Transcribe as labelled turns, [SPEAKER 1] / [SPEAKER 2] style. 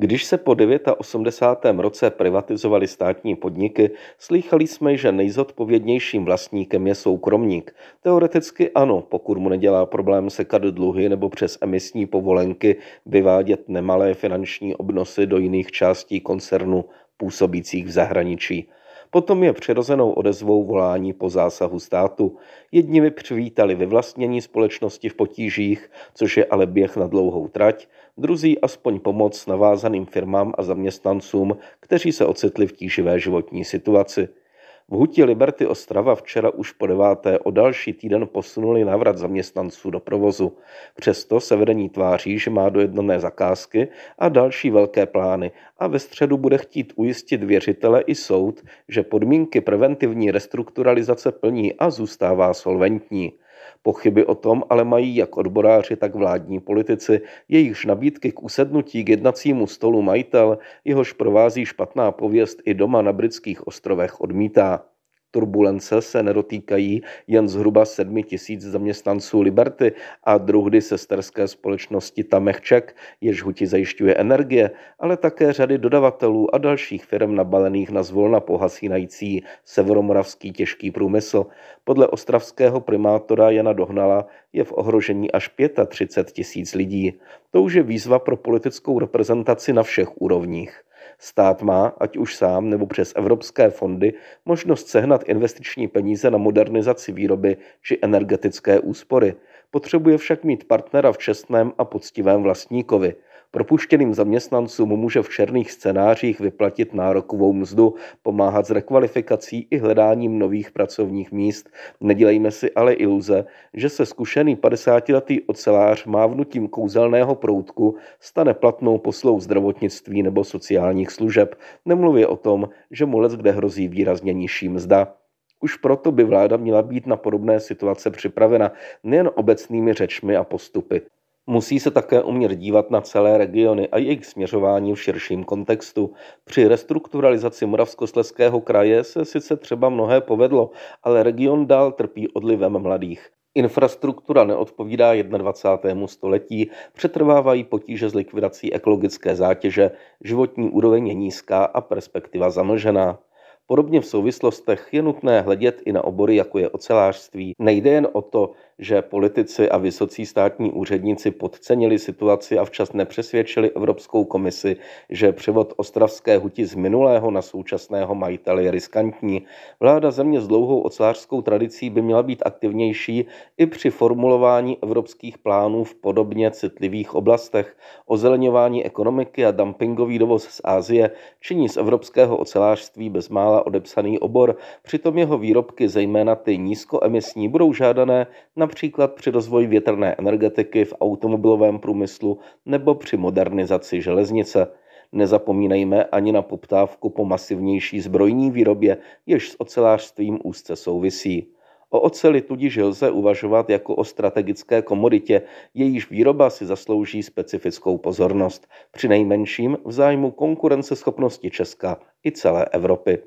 [SPEAKER 1] Když se po 89. roce privatizovaly státní podniky, slýchali jsme, že nejzodpovědnějším vlastníkem je soukromník. Teoreticky ano, pokud mu nedělá problém sekat dluhy nebo přes emisní povolenky vyvádět nemalé finanční obnosy do jiných částí koncernu působících v zahraničí. Potom je přirozenou odezvou volání po zásahu státu. Jedni by přivítali vyvlastnění společnosti v potížích, což je ale běh na dlouhou trať, druzí aspoň pomoc navázaným firmám a zaměstnancům, kteří se ocitli v tíživé životní situaci. V hutě Liberty Ostrava včera už po deváté o další týden posunuli návrat zaměstnanců do provozu. Přesto se vedení tváří, že má dojednané zakázky a další velké plány a ve středu bude chtít ujistit věřitele i soud, že podmínky preventivní restrukturalizace plní a zůstává solventní. Pochyby o tom ale mají jak odboráři, tak vládní politici, jejichž nabídky k usednutí k jednacímu stolu majitel, jehož provází špatná pověst i doma na britských ostrovech odmítá. Turbulence se nedotýkají jen zhruba 7 tisíc zaměstnanců Liberty a druhdy sesterské společnosti Tamechček, jež huti zajišťuje energie, ale také řady dodavatelů a dalších firm nabalených na zvolna pohasínající severomoravský těžký průmysl. Podle ostravského primátora Jana Dohnala je v ohrožení až 35 tisíc lidí. To už je výzva pro politickou reprezentaci na všech úrovních. Stát má, ať už sám nebo přes evropské fondy, možnost sehnat investiční peníze na modernizaci výroby či energetické úspory. Potřebuje však mít partnera v čestném a poctivém vlastníkovi – Propuštěným zaměstnancům může v černých scénářích vyplatit nárokovou mzdu, pomáhat s rekvalifikací i hledáním nových pracovních míst. Nedělejme si ale iluze, že se zkušený 50-letý ocelář mávnutím kouzelného proutku stane platnou poslou zdravotnictví nebo sociálních služeb. Nemluvě o tom, že mu let kde hrozí výrazně nižší mzda. Už proto by vláda měla být na podobné situace připravena nejen obecnými řečmi a postupy. Musí se také umět dívat na celé regiony a jejich směřování v širším kontextu. Při restrukturalizaci Moravskosleského kraje se sice třeba mnohé povedlo, ale region dál trpí odlivem mladých. Infrastruktura neodpovídá 21. století, přetrvávají potíže s likvidací ekologické zátěže, životní úroveň je nízká a perspektiva zamlžená. Podobně v souvislostech je nutné hledět i na obory, jako je ocelářství. Nejde jen o to, že politici a vysocí státní úředníci podcenili situaci a včas nepřesvědčili Evropskou komisi, že převod ostravské huti z minulého na současného majitele je riskantní. Vláda země s dlouhou ocelářskou tradicí by měla být aktivnější i při formulování evropských plánů v podobně citlivých oblastech. Ozeleňování ekonomiky a dumpingový dovoz z Ázie činí z evropského ocelářství bezmála odepsaný obor, přitom jeho výrobky, zejména ty nízkoemisní, budou žádané na například při rozvoji větrné energetiky v automobilovém průmyslu nebo při modernizaci železnice. Nezapomínejme ani na poptávku po masivnější zbrojní výrobě, jež s ocelářstvím úzce souvisí. O oceli tudíž lze uvažovat jako o strategické komoditě, jejíž výroba si zaslouží specifickou pozornost, při nejmenším v zájmu konkurenceschopnosti Česka i celé Evropy.